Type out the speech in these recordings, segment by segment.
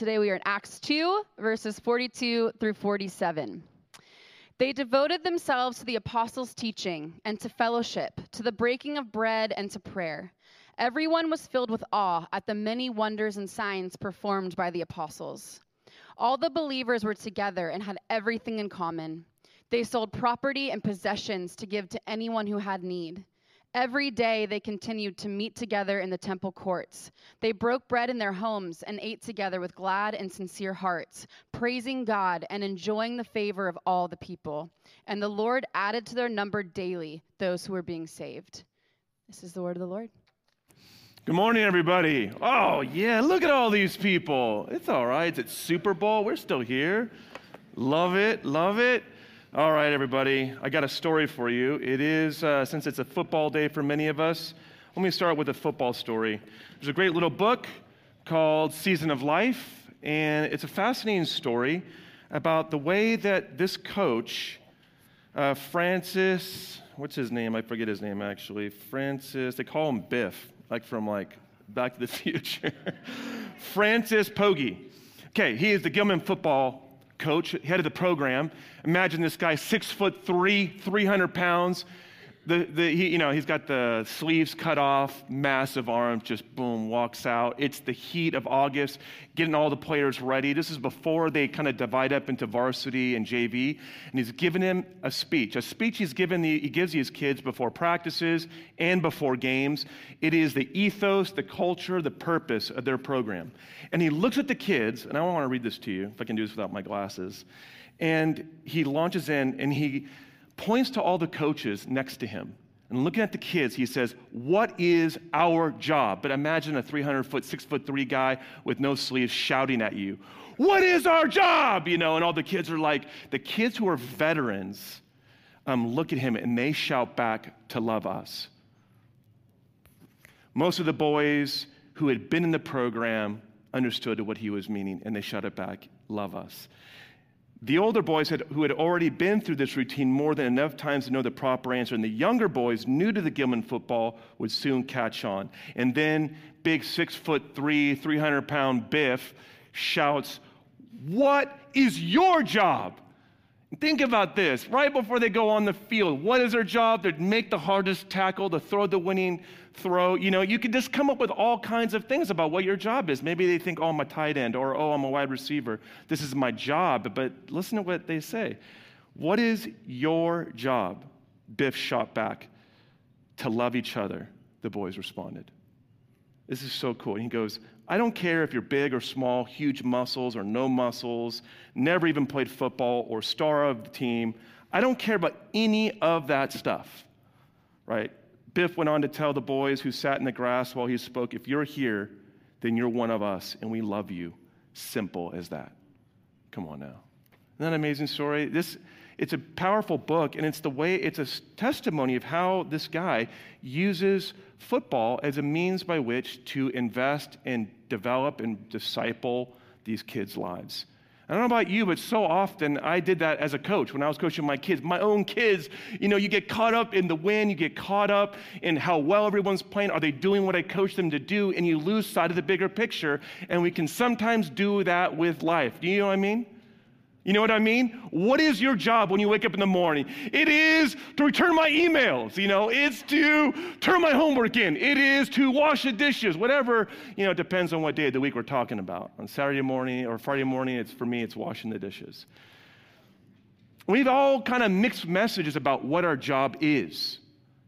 today we are in Acts 2, verses 42 through 47. They devoted themselves to the apostles' teaching and to fellowship, to the breaking of bread and to prayer. Everyone was filled with awe at the many wonders and signs performed by the apostles. All the believers were together and had everything in common. They sold property and possessions to give to anyone who had need. Every day they continued to meet together in the temple courts. They broke bread in their homes and ate together with glad and sincere hearts, praising God and enjoying the favor of all the people. And the Lord added to their number daily those who were being saved. This is the word of the Lord. Good morning, everybody. Oh, yeah, look at all these people. It's all right. It's Super Bowl. We're still here. Love it. Love it. All right, everybody, I got a story for you. It is, uh, since it's a football day for many of us, let me start with a football story. There's a great little book called Season of Life, and it's a fascinating story about the way that this coach, uh, Francis, what's his name? I forget his name actually. Francis, they call him Biff, like from like Back to the Future. Francis Poggi. Okay, he is the Gilman football coach, head of the program. Imagine this guy, six foot three, 300 pounds. The, the, he, you know, he's got the sleeves cut off, massive arms, just boom, walks out. It's the heat of August, getting all the players ready. This is before they kind of divide up into varsity and JV. And he's giving him a speech, a speech he's given the, he gives his kids before practices and before games. It is the ethos, the culture, the purpose of their program. And he looks at the kids, and I want to read this to you, if I can do this without my glasses. And he launches in and he points to all the coaches next to him. And looking at the kids, he says, What is our job? But imagine a 300 foot, six foot three guy with no sleeves shouting at you, What is our job? You know, and all the kids are like, the kids who are veterans um, look at him and they shout back to love us. Most of the boys who had been in the program understood what he was meaning and they shouted back, Love us. The older boys had, who had already been through this routine more than enough times to know the proper answer, and the younger boys, new to the Gilman football, would soon catch on. And then big six foot three, 300 pound Biff shouts, What is your job? Think about this right before they go on the field. What is their job? To make the hardest tackle, to throw the winning throw. You know, you could just come up with all kinds of things about what your job is. Maybe they think, oh, I'm a tight end, or oh, I'm a wide receiver. This is my job. But listen to what they say. What is your job? Biff shot back. To love each other, the boys responded. This is so cool. And he goes, I don't care if you're big or small, huge muscles or no muscles, never even played football or star of the team. I don't care about any of that stuff, right? Biff went on to tell the boys who sat in the grass while he spoke, if you're here, then you're one of us and we love you. Simple as that. Come on now. Isn't that an amazing story? This, it's a powerful book, and it's the way, it's a testimony of how this guy uses football as a means by which to invest and develop and disciple these kids' lives. I don't know about you, but so often I did that as a coach when I was coaching my kids. My own kids, you know, you get caught up in the win, you get caught up in how well everyone's playing. Are they doing what I coached them to do? And you lose sight of the bigger picture. And we can sometimes do that with life. Do you know what I mean? You know what I mean? What is your job when you wake up in the morning? It is to return my emails, you know, it's to turn my homework in, it is to wash the dishes, whatever, you know, it depends on what day of the week we're talking about. On Saturday morning or Friday morning, it's for me, it's washing the dishes. We've all kind of mixed messages about what our job is.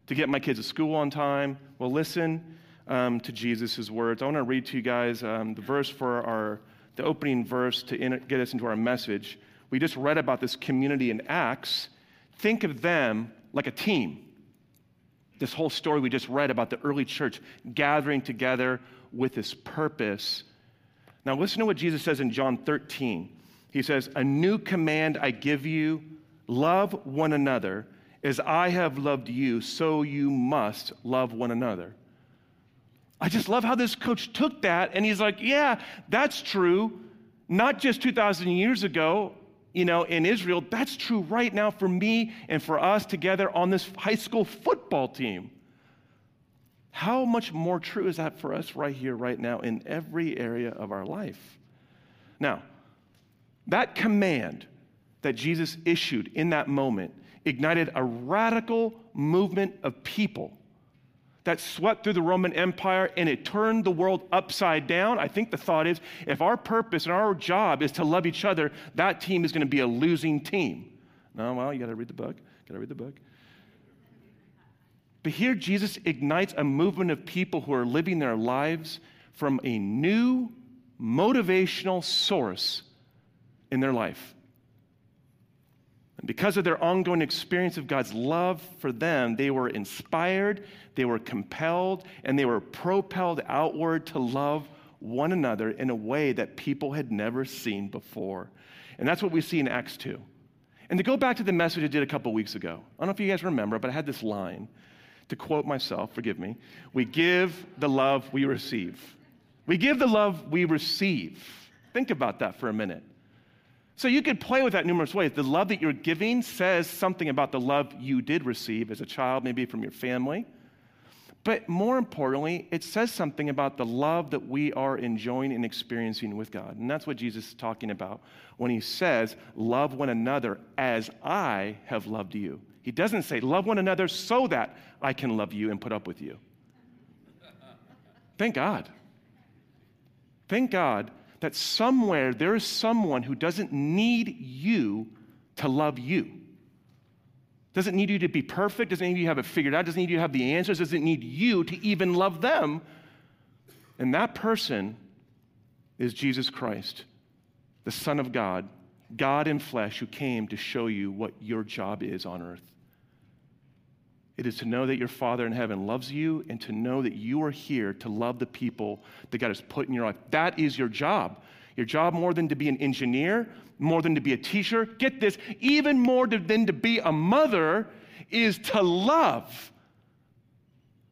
To get my kids to school on time. Well, listen um, to Jesus' words. I want to read to you guys um, the verse for our the opening verse to in, get us into our message. We just read about this community in Acts. Think of them like a team. This whole story we just read about the early church gathering together with this purpose. Now, listen to what Jesus says in John 13. He says, A new command I give you love one another. As I have loved you, so you must love one another. I just love how this coach took that and he's like, yeah, that's true. Not just 2,000 years ago, you know, in Israel, that's true right now for me and for us together on this high school football team. How much more true is that for us right here, right now, in every area of our life? Now, that command that Jesus issued in that moment ignited a radical movement of people that swept through the Roman Empire and it turned the world upside down. I think the thought is if our purpose and our job is to love each other, that team is going to be a losing team. No, well, you got to read the book. Got to read the book. But here, Jesus ignites a movement of people who are living their lives from a new motivational source in their life. And because of their ongoing experience of God's love for them, they were inspired, they were compelled, and they were propelled outward to love one another in a way that people had never seen before. And that's what we see in Acts 2. And to go back to the message I did a couple weeks ago, I don't know if you guys remember, but I had this line to quote myself, forgive me. We give the love we receive. We give the love we receive. Think about that for a minute. So you could play with that numerous ways. The love that you're giving says something about the love you did receive as a child, maybe from your family. But more importantly, it says something about the love that we are enjoying and experiencing with God. And that's what Jesus is talking about when he says, Love one another as I have loved you. He doesn't say, Love one another so that I can love you and put up with you. Thank God. Thank God that somewhere there is someone who doesn't need you to love you. Doesn't need you to be perfect, doesn't need you to have it figured out, doesn't need you to have the answers, doesn't need you to even love them. And that person is Jesus Christ, the Son of God, God in flesh, who came to show you what your job is on earth. It is to know that your Father in heaven loves you and to know that you are here to love the people that God has put in your life. That is your job. Your job more than to be an engineer, more than to be a teacher. Get this, even more than to be a mother is to love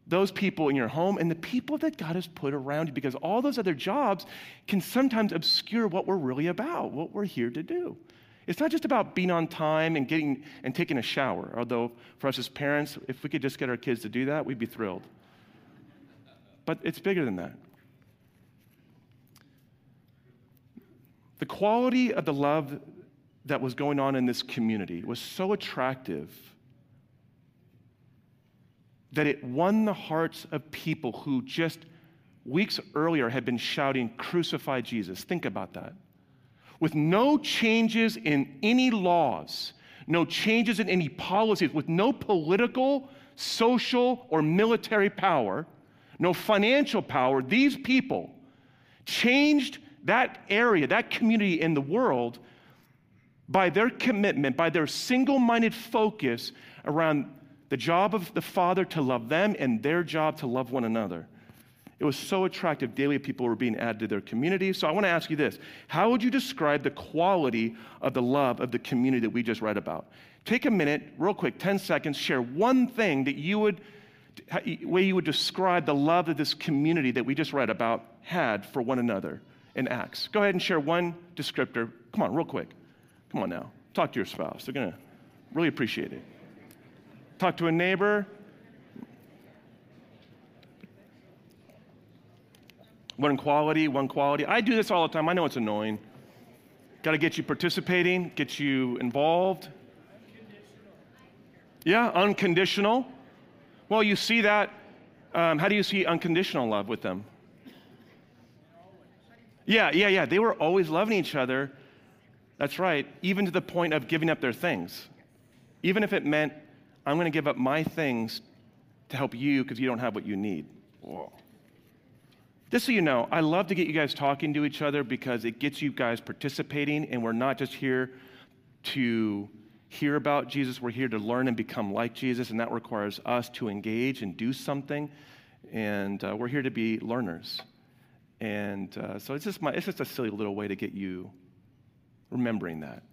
those people in your home and the people that God has put around you because all those other jobs can sometimes obscure what we're really about, what we're here to do. It's not just about being on time and getting and taking a shower, although for us as parents, if we could just get our kids to do that, we'd be thrilled. But it's bigger than that. The quality of the love that was going on in this community was so attractive that it won the hearts of people who just weeks earlier had been shouting, Crucify Jesus. Think about that with no changes in any laws, no changes in any policies, with no political, social, or military power, no financial power, these people changed that area, that community in the world by their commitment, by their single minded focus around the job of the Father to love them and their job to love one another. It was so attractive. Daily people were being added to their community. So I want to ask you this How would you describe the quality of the love of the community that we just read about? Take a minute, real quick, 10 seconds, share one thing that you would, way you would describe the love that this community that we just read about had for one another in Acts. Go ahead and share one descriptor. Come on, real quick. Come on now. Talk to your spouse. They're going to really appreciate it. Talk to a neighbor. One quality, one quality. I do this all the time. I know it's annoying. Got to get you participating, get you involved. Yeah, unconditional. Well, you see that. Um, how do you see unconditional love with them? Yeah, yeah, yeah. They were always loving each other. That's right. Even to the point of giving up their things. Even if it meant, I'm going to give up my things to help you because you don't have what you need. Whoa. Just so you know, I love to get you guys talking to each other because it gets you guys participating, and we're not just here to hear about Jesus, we're here to learn and become like Jesus, and that requires us to engage and do something. And uh, we're here to be learners. And uh, so it's just, my, it's just a silly little way to get you remembering that.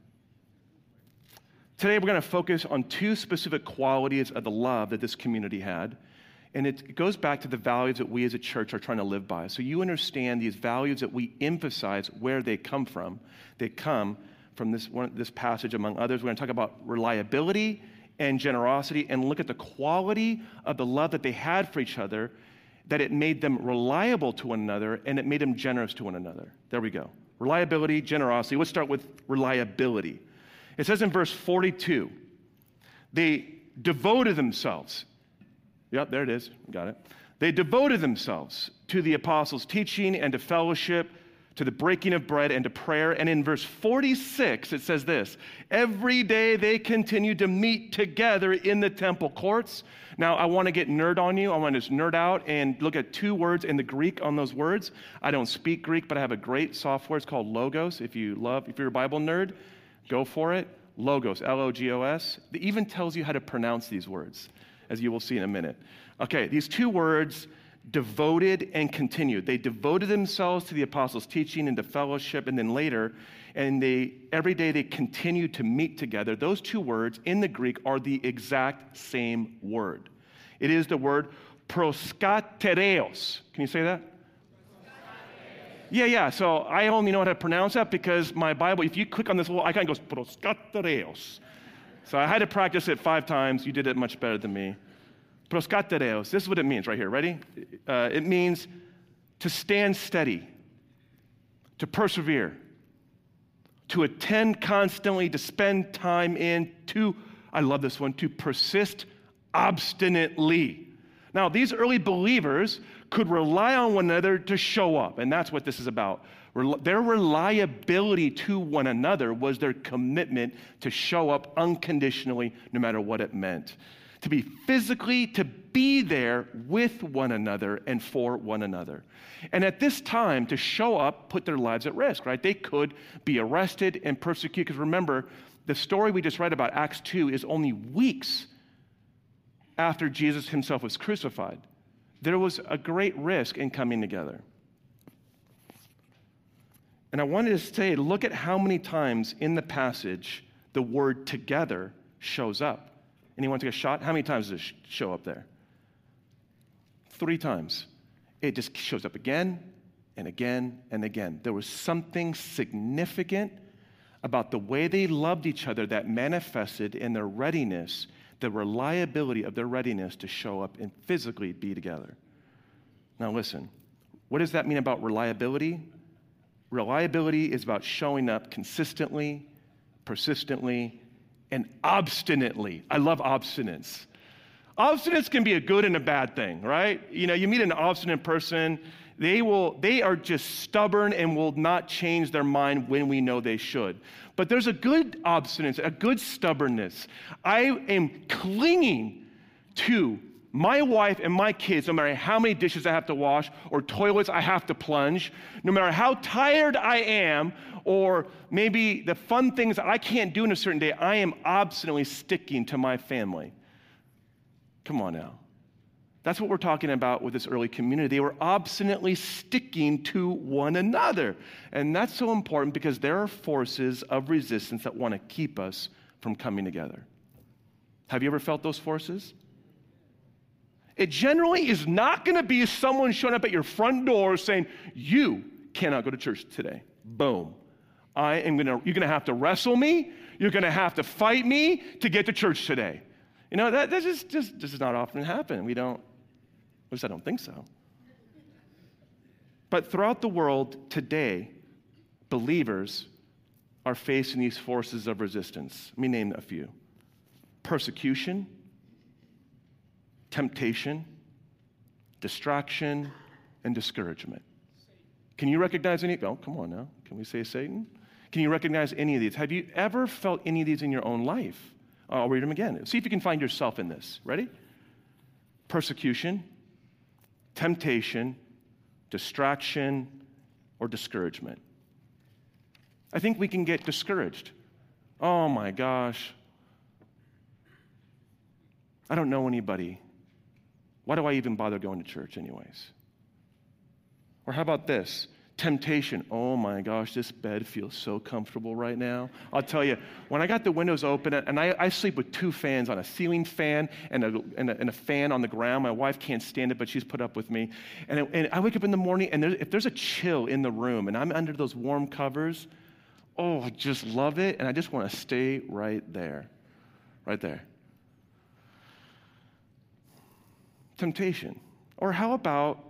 Today, we're going to focus on two specific qualities of the love that this community had. And it goes back to the values that we as a church are trying to live by. So you understand these values that we emphasize where they come from. They come from this, one, this passage, among others. We're going to talk about reliability and generosity and look at the quality of the love that they had for each other, that it made them reliable to one another and it made them generous to one another. There we go. Reliability, generosity. Let's start with reliability. It says in verse 42 they devoted themselves. Yep, there it is. Got it. They devoted themselves to the apostles' teaching and to fellowship, to the breaking of bread and to prayer. And in verse 46, it says this Every day they continued to meet together in the temple courts. Now, I want to get nerd on you. I want to just nerd out and look at two words in the Greek on those words. I don't speak Greek, but I have a great software. It's called Logos. If you love, if you're a Bible nerd, go for it. Logos, L O G O S. It even tells you how to pronounce these words, as you will see in a minute. Okay, these two words, devoted and continued. They devoted themselves to the apostles' teaching and to fellowship, and then later, and they every day they continued to meet together. Those two words in the Greek are the exact same word. It is the word proskatereos. Can you say that? Yeah, yeah. So I only know how to pronounce that because my Bible, if you click on this little icon, it goes proskatereos. So I had to practice it five times. You did it much better than me. Proskatereos. This is what it means right here. Ready? Uh, it means to stand steady, to persevere, to attend constantly, to spend time in, to, I love this one, to persist obstinately. Now, these early believers could rely on one another to show up, and that's what this is about. Their reliability to one another was their commitment to show up unconditionally, no matter what it meant. To be physically, to be there with one another and for one another. And at this time, to show up put their lives at risk, right? They could be arrested and persecuted. Because remember, the story we just read about, Acts 2, is only weeks after Jesus himself was crucified. There was a great risk in coming together. And I wanted to say, look at how many times in the passage the word together shows up. Anyone take a shot? How many times does it show up there? Three times. It just shows up again and again and again. There was something significant about the way they loved each other that manifested in their readiness the reliability of their readiness to show up and physically be together. Now, listen, what does that mean about reliability? Reliability is about showing up consistently, persistently, and obstinately. I love obstinance. Obstinance can be a good and a bad thing, right? You know, you meet an obstinate person, they will they are just stubborn and will not change their mind when we know they should. But there's a good obstinance, a good stubbornness. I am clinging to my wife and my kids, no matter how many dishes I have to wash or toilets I have to plunge, no matter how tired I am, or maybe the fun things I can't do in a certain day, I am obstinately sticking to my family. Come on now. That's what we're talking about with this early community. They were obstinately sticking to one another. And that's so important because there are forces of resistance that want to keep us from coming together. Have you ever felt those forces? It generally is not going to be someone showing up at your front door saying, You cannot go to church today. Boom. I am going to, you're going to have to wrestle me. You're going to have to fight me to get to church today. You know, that, that just, just, does not often happen. We don't, at least I don't think so. But throughout the world today, believers are facing these forces of resistance. Let me name a few persecution, temptation, distraction, and discouragement. Can you recognize any? Oh, come on now. Can we say Satan? Can you recognize any of these? Have you ever felt any of these in your own life? I'll read them again. See if you can find yourself in this. Ready? Persecution, temptation, distraction, or discouragement. I think we can get discouraged. Oh my gosh. I don't know anybody. Why do I even bother going to church, anyways? Or how about this? temptation. Oh my gosh, this bed feels so comfortable right now. I'll tell you, when I got the windows open, and I, I sleep with two fans on a ceiling fan and a, and a, and, a, fan on the ground. My wife can't stand it, but she's put up with me. And, and I wake up in the morning, and there, if there's a chill in the room and I'm under those warm covers, oh, I just love it. And I just want to stay right there. Right there. Temptation. Or how about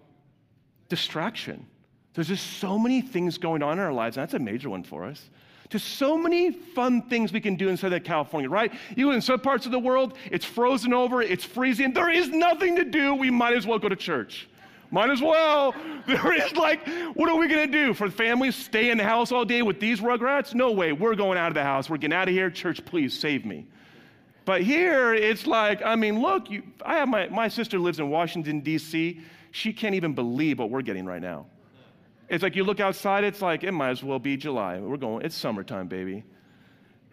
distraction? There's just so many things going on in our lives, and that's a major one for us. Just so many fun things we can do in Southern California, right? You in some parts of the world, it's frozen over, it's freezing. There is nothing to do. We might as well go to church. Might as well. There is like, what are we to do? For the families, stay in the house all day with these rugrats? No way. We're going out of the house. We're getting out of here. Church, please save me. But here, it's like, I mean, look, you, I have my, my sister lives in Washington, D.C. She can't even believe what we're getting right now. It's like you look outside, it's like, it might as well be July. We're going, it's summertime, baby.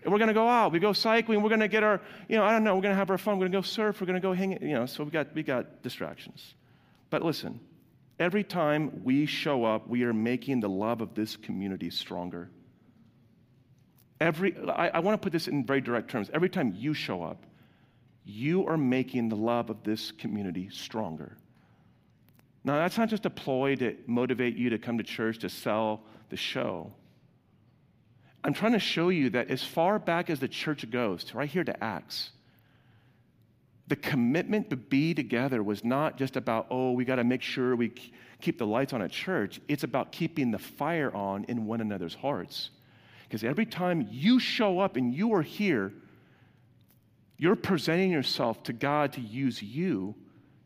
We're going to go out. We go cycling. We're going to get our, you know, I don't know, we're going to have our fun. We're going to go surf. We're going to go hang, you know, so we got, we got distractions. But listen, every time we show up, we are making the love of this community stronger. Every, I, I want to put this in very direct terms. Every time you show up, you are making the love of this community stronger. Now, that's not just a ploy to motivate you to come to church to sell the show. I'm trying to show you that as far back as the church goes, to right here to Acts, the commitment to be together was not just about, oh, we got to make sure we keep the lights on at church. It's about keeping the fire on in one another's hearts. Because every time you show up and you are here, you're presenting yourself to God to use you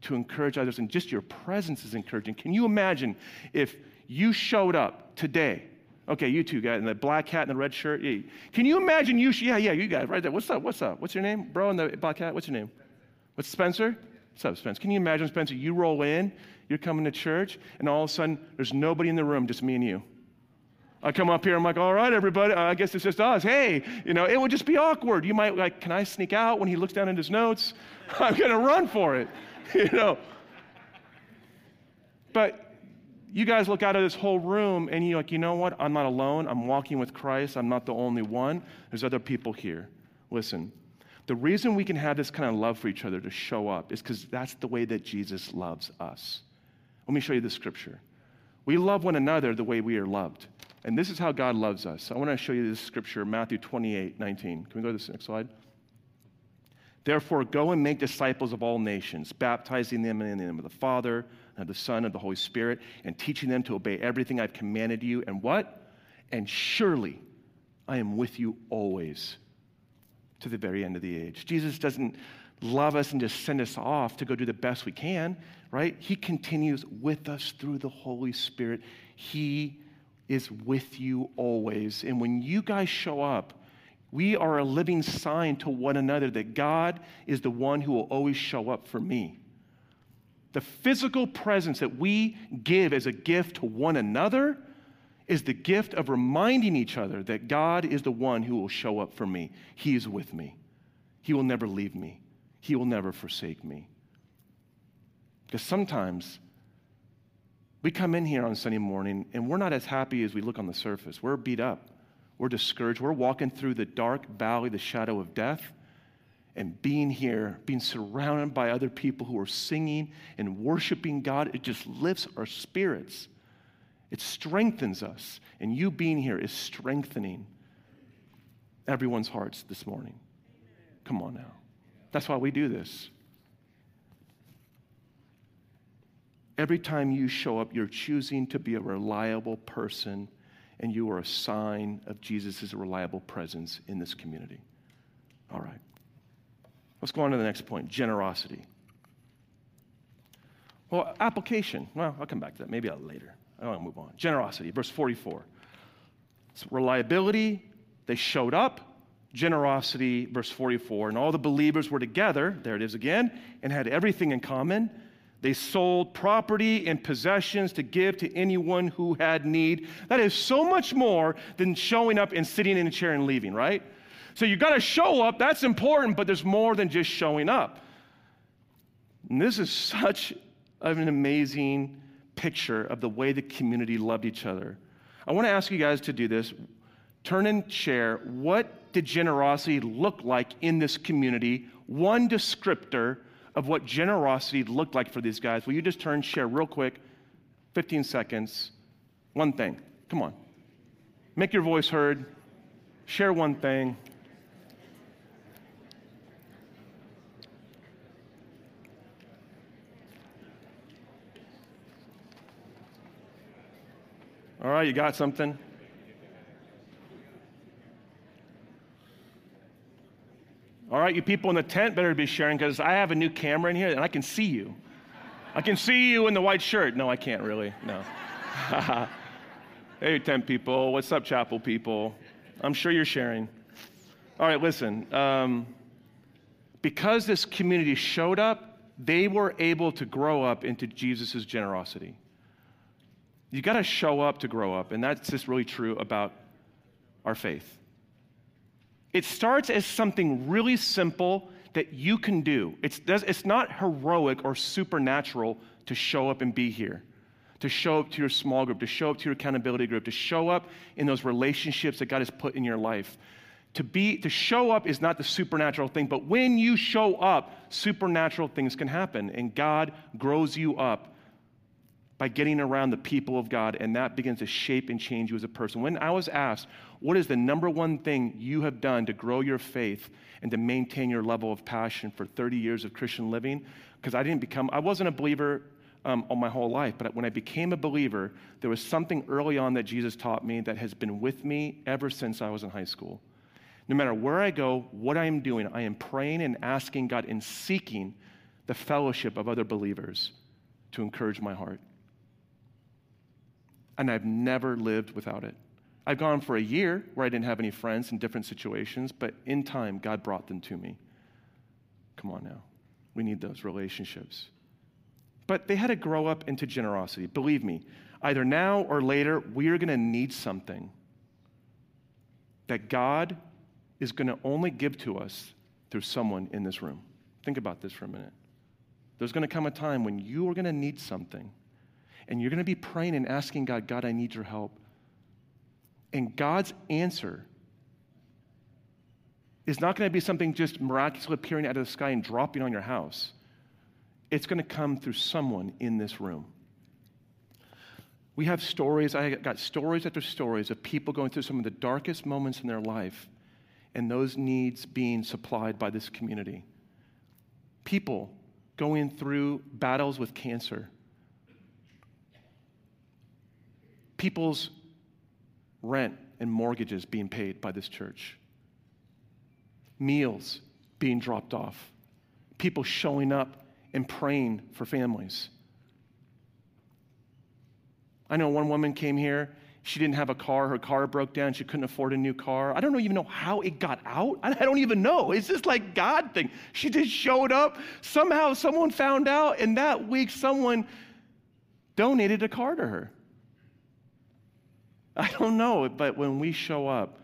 to encourage others, and just your presence is encouraging. Can you imagine if you showed up today? Okay, you two guys in the black hat and the red shirt. Can you imagine you? Yeah, yeah, you guys right there. What's up? What's up? What's your name, bro? In the black hat. What's your name? What's Spencer? What's up, Spencer? Can you imagine, Spencer? You roll in, you're coming to church, and all of a sudden there's nobody in the room, just me and you. I come up here, I'm like, all right, everybody, I guess it's just us. Hey, you know, it would just be awkward. You might like, can I sneak out when he looks down at his notes? I'm gonna run for it. you know. But you guys look out of this whole room and you're like, you know what? I'm not alone. I'm walking with Christ. I'm not the only one. There's other people here. Listen, the reason we can have this kind of love for each other to show up is because that's the way that Jesus loves us. Let me show you the scripture. We love one another the way we are loved. And this is how God loves us. I want to show you this scripture, Matthew 28 19. Can we go to this next slide? Therefore, go and make disciples of all nations, baptizing them in the name of the Father, and the Son, and the Holy Spirit, and teaching them to obey everything I've commanded you. And what? And surely I am with you always to the very end of the age. Jesus doesn't love us and just send us off to go do the best we can, right? He continues with us through the Holy Spirit. He is with you always. And when you guys show up, we are a living sign to one another that God is the one who will always show up for me. The physical presence that we give as a gift to one another is the gift of reminding each other that God is the one who will show up for me. He is with me. He will never leave me. He will never forsake me. Because sometimes we come in here on Sunday morning and we're not as happy as we look on the surface. We're beat up. We're discouraged. We're walking through the dark valley, the shadow of death. And being here, being surrounded by other people who are singing and worshiping God, it just lifts our spirits. It strengthens us. And you being here is strengthening everyone's hearts this morning. Come on now. That's why we do this. Every time you show up, you're choosing to be a reliable person and you are a sign of Jesus' reliable presence in this community. All right. Let's go on to the next point generosity. Well, application. Well, I'll come back to that. Maybe I'll later. I want to move on. Generosity, verse 44. So reliability, they showed up. Generosity, verse 44. And all the believers were together, there it is again, and had everything in common. They sold property and possessions to give to anyone who had need. That is so much more than showing up and sitting in a chair and leaving, right? So you got to show up, that's important, but there's more than just showing up. And this is such an amazing picture of the way the community loved each other. I want to ask you guys to do this. Turn and share what did generosity look like in this community? One descriptor of what generosity looked like for these guys. Will you just turn, share real quick, 15 seconds, one thing? Come on. Make your voice heard. Share one thing. All right, you got something? All right, you people in the tent better be sharing because I have a new camera in here and I can see you. I can see you in the white shirt. No, I can't really. No. hey, tent people. What's up, chapel people? I'm sure you're sharing. All right, listen. Um, because this community showed up, they were able to grow up into Jesus' generosity. You got to show up to grow up, and that's just really true about our faith. It starts as something really simple that you can do. It's, it's not heroic or supernatural to show up and be here, to show up to your small group, to show up to your accountability group, to show up in those relationships that God has put in your life. To be to show up is not the supernatural thing, but when you show up, supernatural things can happen and God grows you up by getting around the people of God, and that begins to shape and change you as a person. When I was asked, what is the number one thing you have done to grow your faith and to maintain your level of passion for 30 years of Christian living? Because I didn't become, I wasn't a believer um, all my whole life, but when I became a believer, there was something early on that Jesus taught me that has been with me ever since I was in high school. No matter where I go, what I am doing, I am praying and asking God and seeking the fellowship of other believers to encourage my heart and I've never lived without it. I've gone for a year where I didn't have any friends in different situations, but in time, God brought them to me. Come on now. We need those relationships. But they had to grow up into generosity. Believe me, either now or later, we are going to need something that God is going to only give to us through someone in this room. Think about this for a minute. There's going to come a time when you are going to need something and you're going to be praying and asking God, God, I need your help. And God's answer is not going to be something just miraculously appearing out of the sky and dropping on your house. It's going to come through someone in this room. We have stories, I got stories after stories of people going through some of the darkest moments in their life and those needs being supplied by this community. People going through battles with cancer people's rent and mortgages being paid by this church, meals being dropped off, people showing up and praying for families. I know one woman came here. She didn't have a car. Her car broke down. She couldn't afford a new car. I don't even know how it got out. I don't even know. It's just like God thing. She just showed up. Somehow someone found out, and that week someone donated a car to her. I don't know, but when we show up,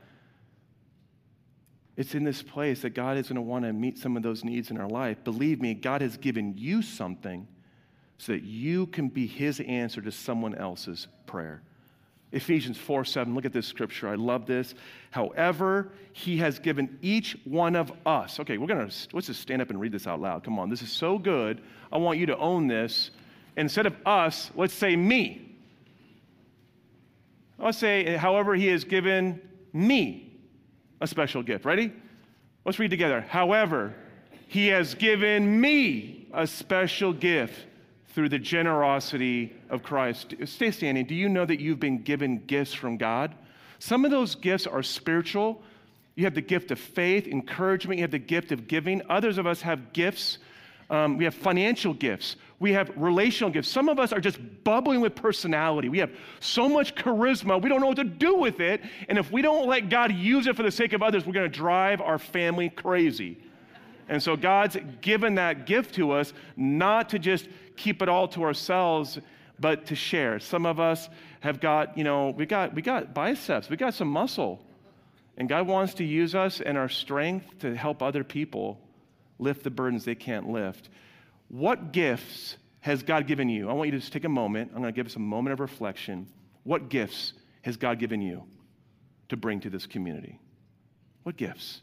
it's in this place that God is going to want to meet some of those needs in our life. Believe me, God has given you something so that you can be His answer to someone else's prayer. Ephesians 4 7, look at this scripture. I love this. However, He has given each one of us. Okay, we're going to, let's just stand up and read this out loud. Come on, this is so good. I want you to own this. Instead of us, let's say me. Let's say, however, he has given me a special gift. Ready? Let's read together. However, he has given me a special gift through the generosity of Christ. Stay standing. Do you know that you've been given gifts from God? Some of those gifts are spiritual. You have the gift of faith, encouragement, you have the gift of giving. Others of us have gifts um, we have financial gifts. We have relational gifts. Some of us are just bubbling with personality. We have so much charisma, we don't know what to do with it. And if we don't let God use it for the sake of others, we're going to drive our family crazy. And so God's given that gift to us not to just keep it all to ourselves, but to share. Some of us have got, you know, we got we got biceps, we got some muscle. And God wants to use us and our strength to help other people lift the burdens they can't lift. What gifts has God given you? I want you to just take a moment. I'm going to give us a moment of reflection. What gifts has God given you to bring to this community? What gifts?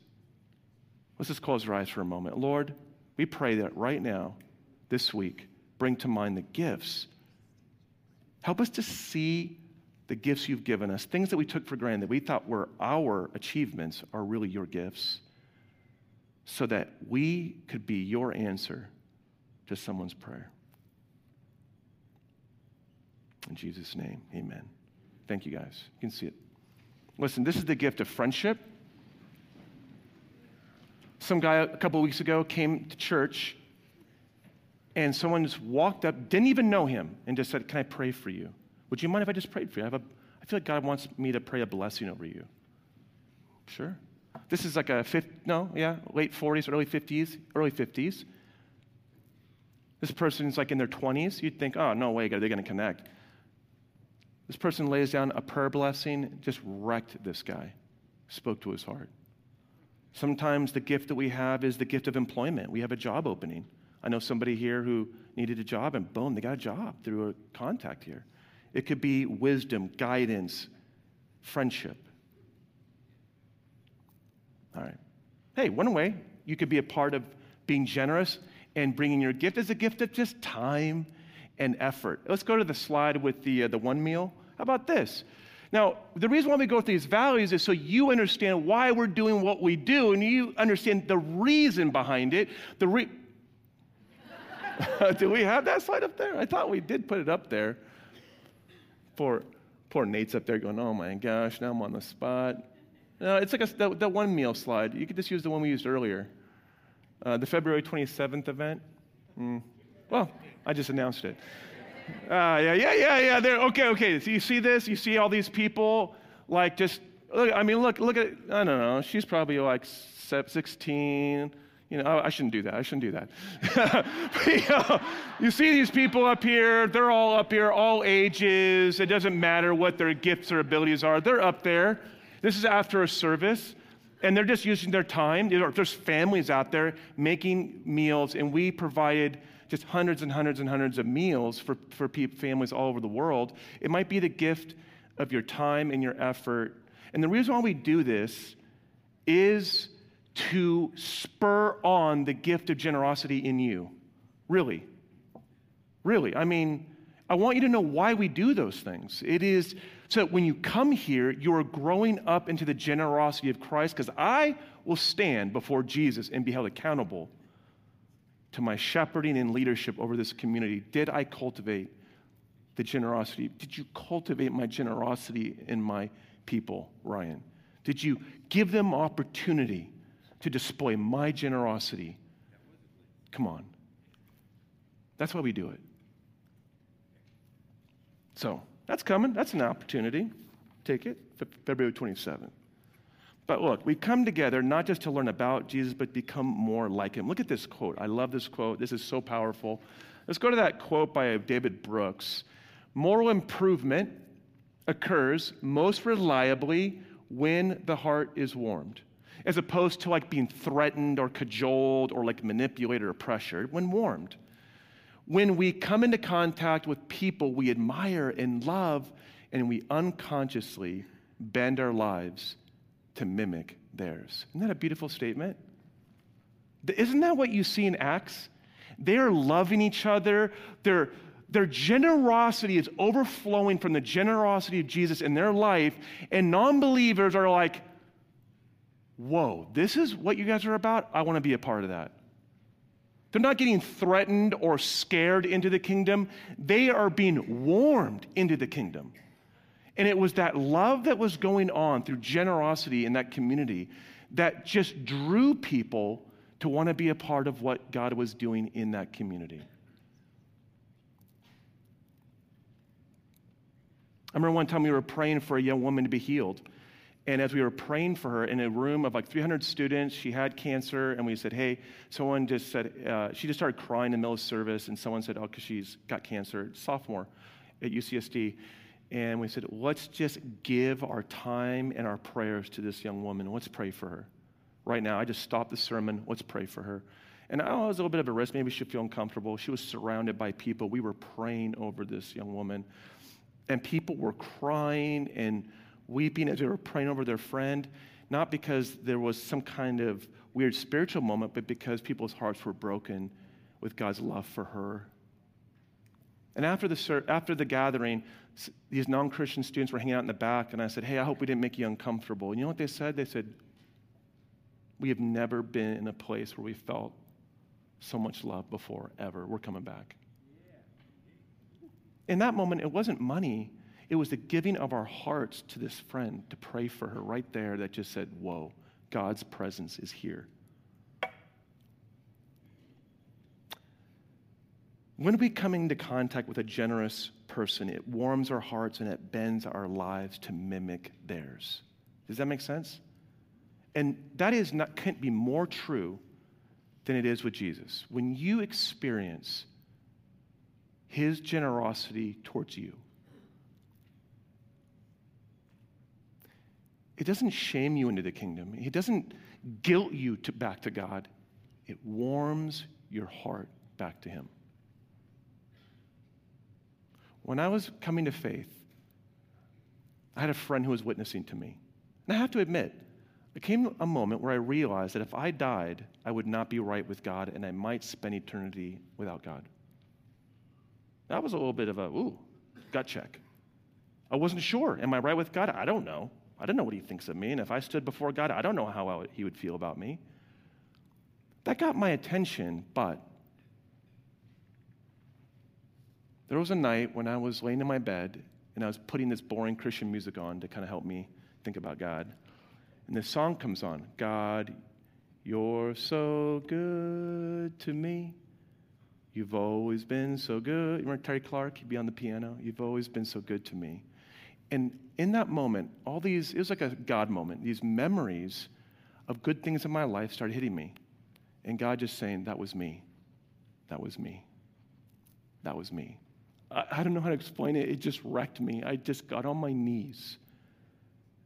Let's just close our eyes for a moment. Lord, we pray that right now, this week, bring to mind the gifts. Help us to see the gifts you've given us, things that we took for granted, that we thought were our achievements, are really your gifts so that we could be your answer to someone's prayer. In Jesus' name, amen. Thank you guys. You can see it. Listen, this is the gift of friendship. Some guy a couple weeks ago came to church and someone just walked up, didn't even know him, and just said, Can I pray for you? Would you mind if I just prayed for you? I, have a, I feel like God wants me to pray a blessing over you. Sure. This is like a fifth, no, yeah, late 40s, early 50s, early 50s. This person's like in their 20s. You'd think, oh, no way, they're going to connect. This person lays down a prayer blessing, just wrecked this guy, spoke to his heart. Sometimes the gift that we have is the gift of employment. We have a job opening. I know somebody here who needed a job, and boom, they got a job through a contact here. It could be wisdom, guidance, friendship. All right. Hey, one way you could be a part of being generous and bringing your gift is a gift of just time and effort. Let's go to the slide with the, uh, the one meal. How about this? Now, the reason why we go through these values is so you understand why we're doing what we do and you understand the reason behind it. The re- do we have that slide up there? I thought we did put it up there. Poor, poor Nate's up there going, oh my gosh, now I'm on the spot. No, it's like a, the, the one meal slide. You could just use the one we used earlier. Uh, the February 27th event. Mm. Well, I just announced it. Uh, yeah, yeah, yeah, yeah. There. Okay, okay. So you see this? You see all these people, like just. Look, I mean, look, look at. I don't know. She's probably like 16. You know, I shouldn't do that. I shouldn't do that. you, know, you see these people up here, they're all up here, all ages. It doesn't matter what their gifts or abilities are, they're up there. This is after a service, and they're just using their time. There's families out there making meals, and we provided just hundreds and hundreds and hundreds of meals for, for families all over the world. It might be the gift of your time and your effort. And the reason why we do this is to spur on the gift of generosity in you. Really. Really. I mean, I want you to know why we do those things. It is so that when you come here, you are growing up into the generosity of Christ, because I will stand before Jesus and be held accountable to my shepherding and leadership over this community. Did I cultivate the generosity? Did you cultivate my generosity in my people, Ryan? Did you give them opportunity to display my generosity. Come on. That's why we do it. So that's coming. That's an opportunity. Take it. February 27th. But look, we come together not just to learn about Jesus, but become more like him. Look at this quote. I love this quote. This is so powerful. Let's go to that quote by David Brooks. Moral improvement occurs most reliably when the heart is warmed as opposed to like being threatened or cajoled or like manipulated or pressured when warmed. When we come into contact with people we admire and love, and we unconsciously bend our lives to mimic theirs. Isn't that a beautiful statement? Isn't that what you see in Acts? They're loving each other. Their, their generosity is overflowing from the generosity of Jesus in their life, and non believers are like, whoa, this is what you guys are about? I want to be a part of that. They're not getting threatened or scared into the kingdom, they are being warmed into the kingdom. And it was that love that was going on through generosity in that community that just drew people to want to be a part of what God was doing in that community. I remember one time we were praying for a young woman to be healed. And as we were praying for her in a room of like 300 students, she had cancer, and we said, Hey, someone just said, uh, she just started crying in the middle of service, and someone said, Oh, because she's got cancer, sophomore at UCSD. And we said, Let's just give our time and our prayers to this young woman. Let's pray for her. Right now, I just stopped the sermon. Let's pray for her. And I was a little bit of a risk. Maybe she'd feel uncomfortable. She was surrounded by people. We were praying over this young woman, and people were crying and weeping as they were praying over their friend, not because there was some kind of weird spiritual moment, but because people's hearts were broken with God's love for her. And after the, after the gathering, these non Christian students were hanging out in the back, and I said, Hey, I hope we didn't make you uncomfortable. And you know what they said? They said, We have never been in a place where we felt so much love before, ever. We're coming back. In that moment, it wasn't money, It was the giving of our hearts to this friend to pray for her right there that just said, Whoa, God's presence is here. When we come into contact with a generous person, it warms our hearts and it bends our lives to mimic theirs. Does that make sense? And that is not, can't be more true than it is with Jesus. When you experience his generosity towards you, it doesn't shame you into the kingdom. It doesn't guilt you to, back to God. It warms your heart back to him. When I was coming to faith, I had a friend who was witnessing to me. And I have to admit, there came a moment where I realized that if I died, I would not be right with God and I might spend eternity without God. That was a little bit of a, ooh, gut check. I wasn't sure. Am I right with God? I don't know. I don't know what he thinks of me. And if I stood before God, I don't know how he would feel about me. That got my attention, but there was a night when I was laying in my bed and I was putting this boring Christian music on to kind of help me think about God. And this song comes on God, you're so good to me. You've always been so good. You remember Terry Clark? He'd be on the piano. You've always been so good to me. And in that moment, all these, it was like a God moment. These memories of good things in my life started hitting me. And God just saying, That was me. That was me. That was me. I, I don't know how to explain it. It just wrecked me. I just got on my knees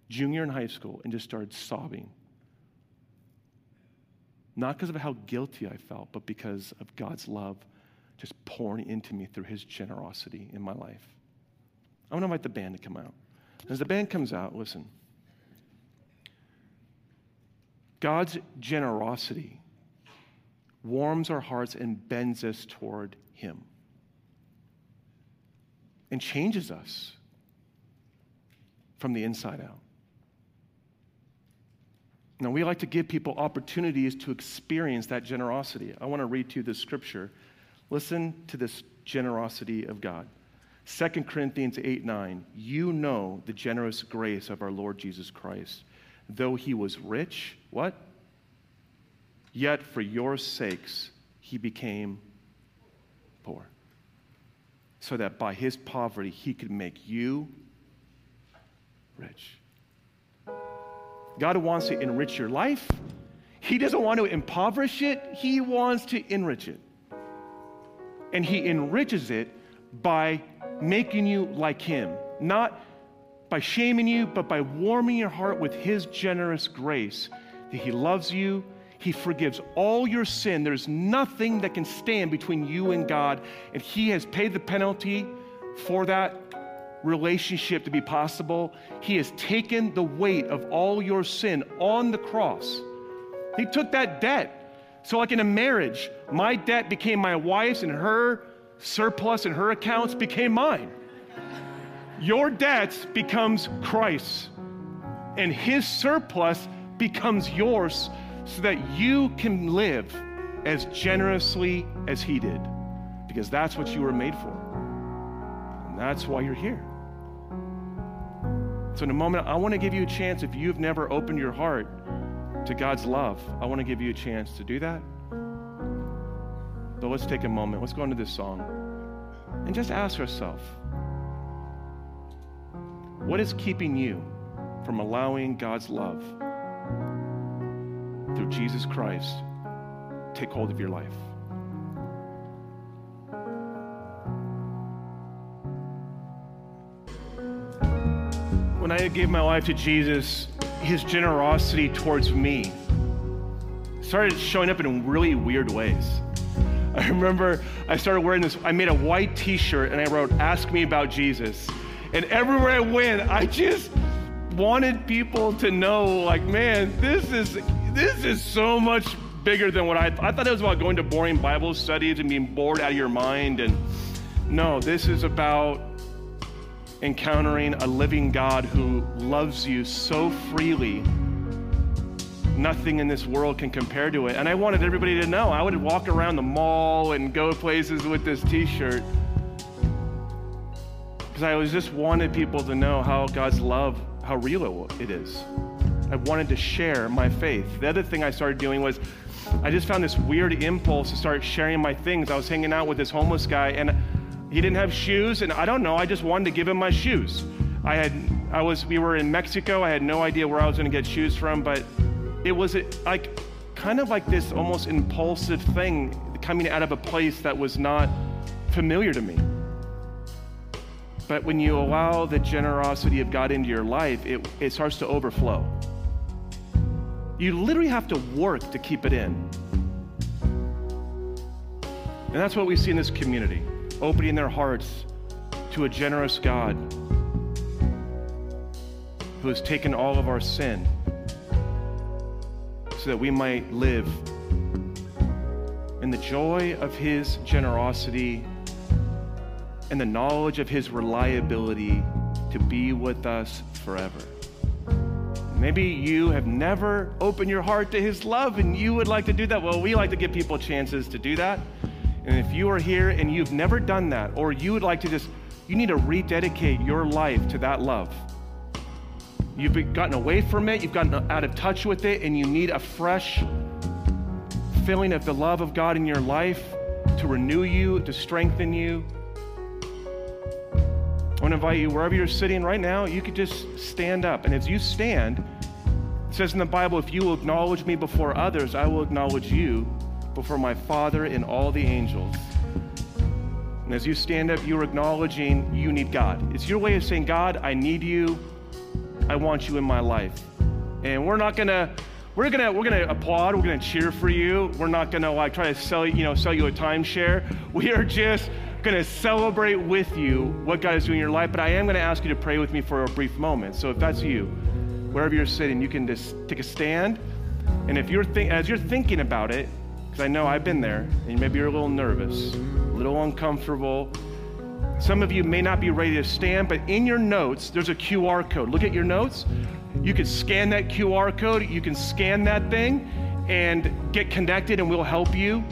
junior in high school and just started sobbing. Not because of how guilty I felt, but because of God's love just pouring into me through his generosity in my life. I want to invite the band to come out. As the band comes out, listen. God's generosity warms our hearts and bends us toward him and changes us from the inside out. Now, we like to give people opportunities to experience that generosity. I want to read to you this scripture. Listen to this generosity of God. 2 Corinthians 8 9. You know the generous grace of our Lord Jesus Christ. Though he was rich, what? Yet for your sakes he became poor. So that by his poverty he could make you rich. God wants to enrich your life. He doesn't want to impoverish it, He wants to enrich it. And He enriches it by making you like Him, not by shaming you, but by warming your heart with His generous grace that He loves you. He forgives all your sin. There's nothing that can stand between you and God, and He has paid the penalty for that relationship to be possible, He has taken the weight of all your sin on the cross. He took that debt. So, like in a marriage, my debt became my wife's, and her surplus and her accounts became mine. Your debt becomes Christ's, and His surplus becomes yours so that you can live as generously as He did, because that's what you were made for. And that's why you're here. So, in a moment, I want to give you a chance if you've never opened your heart to God's love, I want to give you a chance to do that. But let's take a moment. Let's go into this song and just ask yourself what is keeping you from allowing God's love through Jesus Christ take hold of your life? when I gave my life to Jesus, his generosity towards me started showing up in really weird ways. I remember I started wearing this, I made a white t shirt and I wrote, Ask me about Jesus. And everywhere I went, I just wanted people to know, like, man, this is this is so much bigger than what I I thought it was about going to boring Bible studies and being bored out of your mind. And no, this is about encountering a living God who loves you so freely. Nothing in this world can compare to it. And I wanted everybody to know. I would walk around the mall and go places with this t shirt because I was just wanted people to know how God's love, how real it is. I wanted to share my faith. The other thing I started doing was I just found this weird impulse to start sharing my things. I was hanging out with this homeless guy and he didn't have shoes and I don't know, I just wanted to give him my shoes. I had I was we were in Mexico. I had no idea where I was going to get shoes from, but it was uh, like kind of like this almost impulsive thing coming out of a place that was not familiar to me. But when you allow the generosity of God into your life, it, it starts to overflow. You literally have to work to keep it in. And that's what we see in this community opening their hearts to a generous God who has taken all of our sin so that we might live in the joy of his generosity and the knowledge of his reliability to be with us forever. Maybe you have never opened your heart to his love and you would like to do that. Well, we like to give people chances to do that. And if you are here and you've never done that, or you would like to just, you need to rededicate your life to that love. You've gotten away from it, you've gotten out of touch with it, and you need a fresh filling of the love of God in your life to renew you, to strengthen you. I want to invite you, wherever you're sitting right now, you could just stand up. And as you stand, it says in the Bible, if you will acknowledge me before others, I will acknowledge you before my Father and all the angels. And as you stand up, you're acknowledging you need God. It's your way of saying, God, I need you. I want you in my life. And we're not gonna, we're gonna, we're gonna applaud. We're gonna cheer for you. We're not gonna like try to sell you know sell you a timeshare. We are just to celebrate with you what God is doing in your life, but I am to ask you to pray with me for a brief moment. So if that's you, wherever you're sitting, you can just take a stand. And if you're think, as you're thinking about it, because I know I've been there, and maybe you're a little nervous, a little uncomfortable. Some of you may not be ready to stand, but in your notes, there's a QR code. Look at your notes. You can scan that QR code. You can scan that thing and get connected, and we'll help you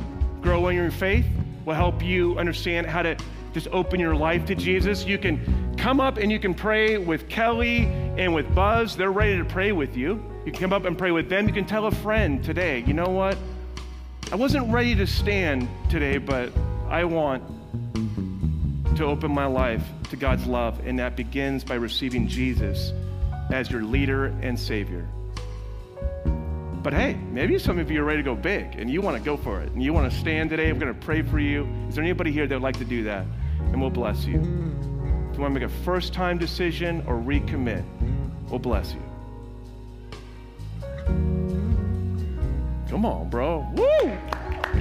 grow in your faith We'll help you understand how to just open your life to Jesus. You can come up and you can pray with Kelly and with Buzz. They're ready to pray with you. You can come up and pray with them. You can tell a friend today, you know what? I wasn't ready to stand today, but I want to open my life to God's love, and that begins by receiving Jesus as your leader and Savior. But hey, maybe some of you are ready to go big and you want to go for it and you want to stand today. I'm going to pray for you. Is there anybody here that would like to do that? And we'll bless you. If you want to make a first time decision or recommit, we'll bless you. Come on, bro. Woo!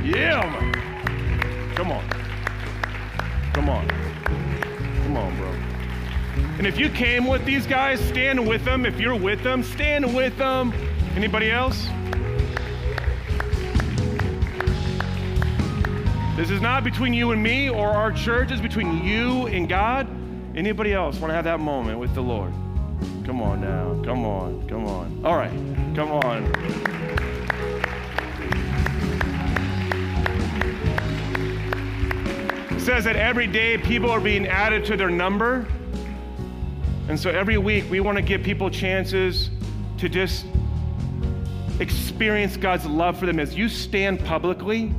Yeah, man. Come on. Come on. Come on, bro. And if you came with these guys, stand with them. If you're with them, stand with them. Anybody else? This is not between you and me or our church, it's between you and God. Anybody else want to have that moment with the Lord? Come on now. Come on. Come on. All right. Come on. Says that every day people are being added to their number. And so every week we want to give people chances to just experience God's love for them as you stand publicly,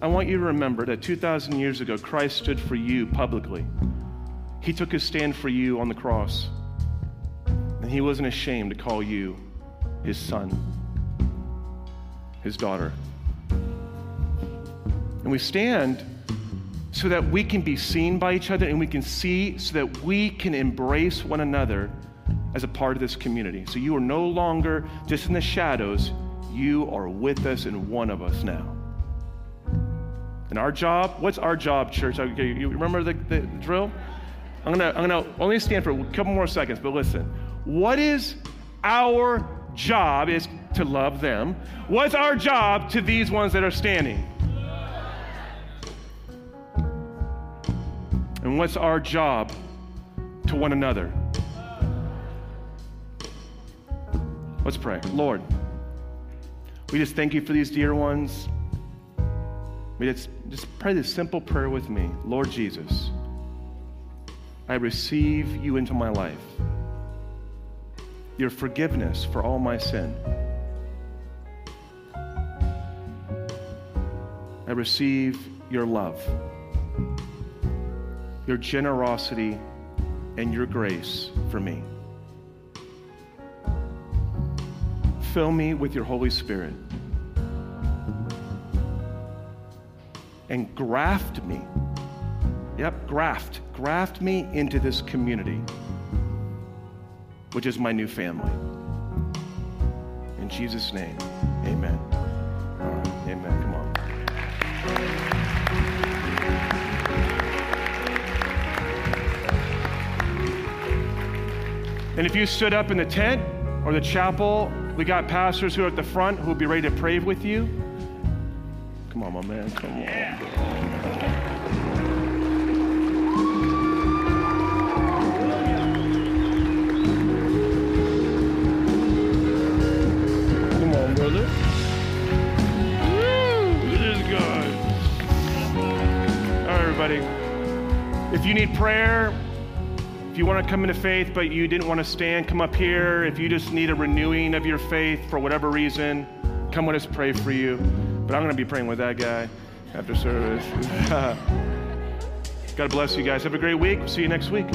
I want you to remember that 2,000 years ago, Christ stood for you publicly. He took his stand for you on the cross. And he wasn't ashamed to call you his son, his daughter. And we stand so that we can be seen by each other and we can see so that we can embrace one another as a part of this community. So you are no longer just in the shadows, you are with us and one of us now. And our job, what's our job, church? You remember the, the drill? I'm gonna, I'm gonna only stand for a couple more seconds, but listen. What is our job is to love them. What's our job to these ones that are standing? And what's our job to one another? Let's pray. Lord, we just thank you for these dear ones. We just, just pray this simple prayer with me. Lord Jesus, I receive you into my life. Your forgiveness for all my sin. I receive your love, your generosity, and your grace for me. Fill me with your Holy Spirit and graft me. Yep, graft. Graft me into this community, which is my new family. In Jesus' name, amen. Amen. And if you stood up in the tent or the chapel, we got pastors who are at the front who will be ready to pray with you. Come on, my man. Come on. On, brother. Woo! This is good. All right, everybody. If you need prayer, if you want to come into faith but you didn't want to stand, come up here. If you just need a renewing of your faith for whatever reason, come let us pray for you. But I'm going to be praying with that guy after service. God bless you guys. Have a great week. See you next week.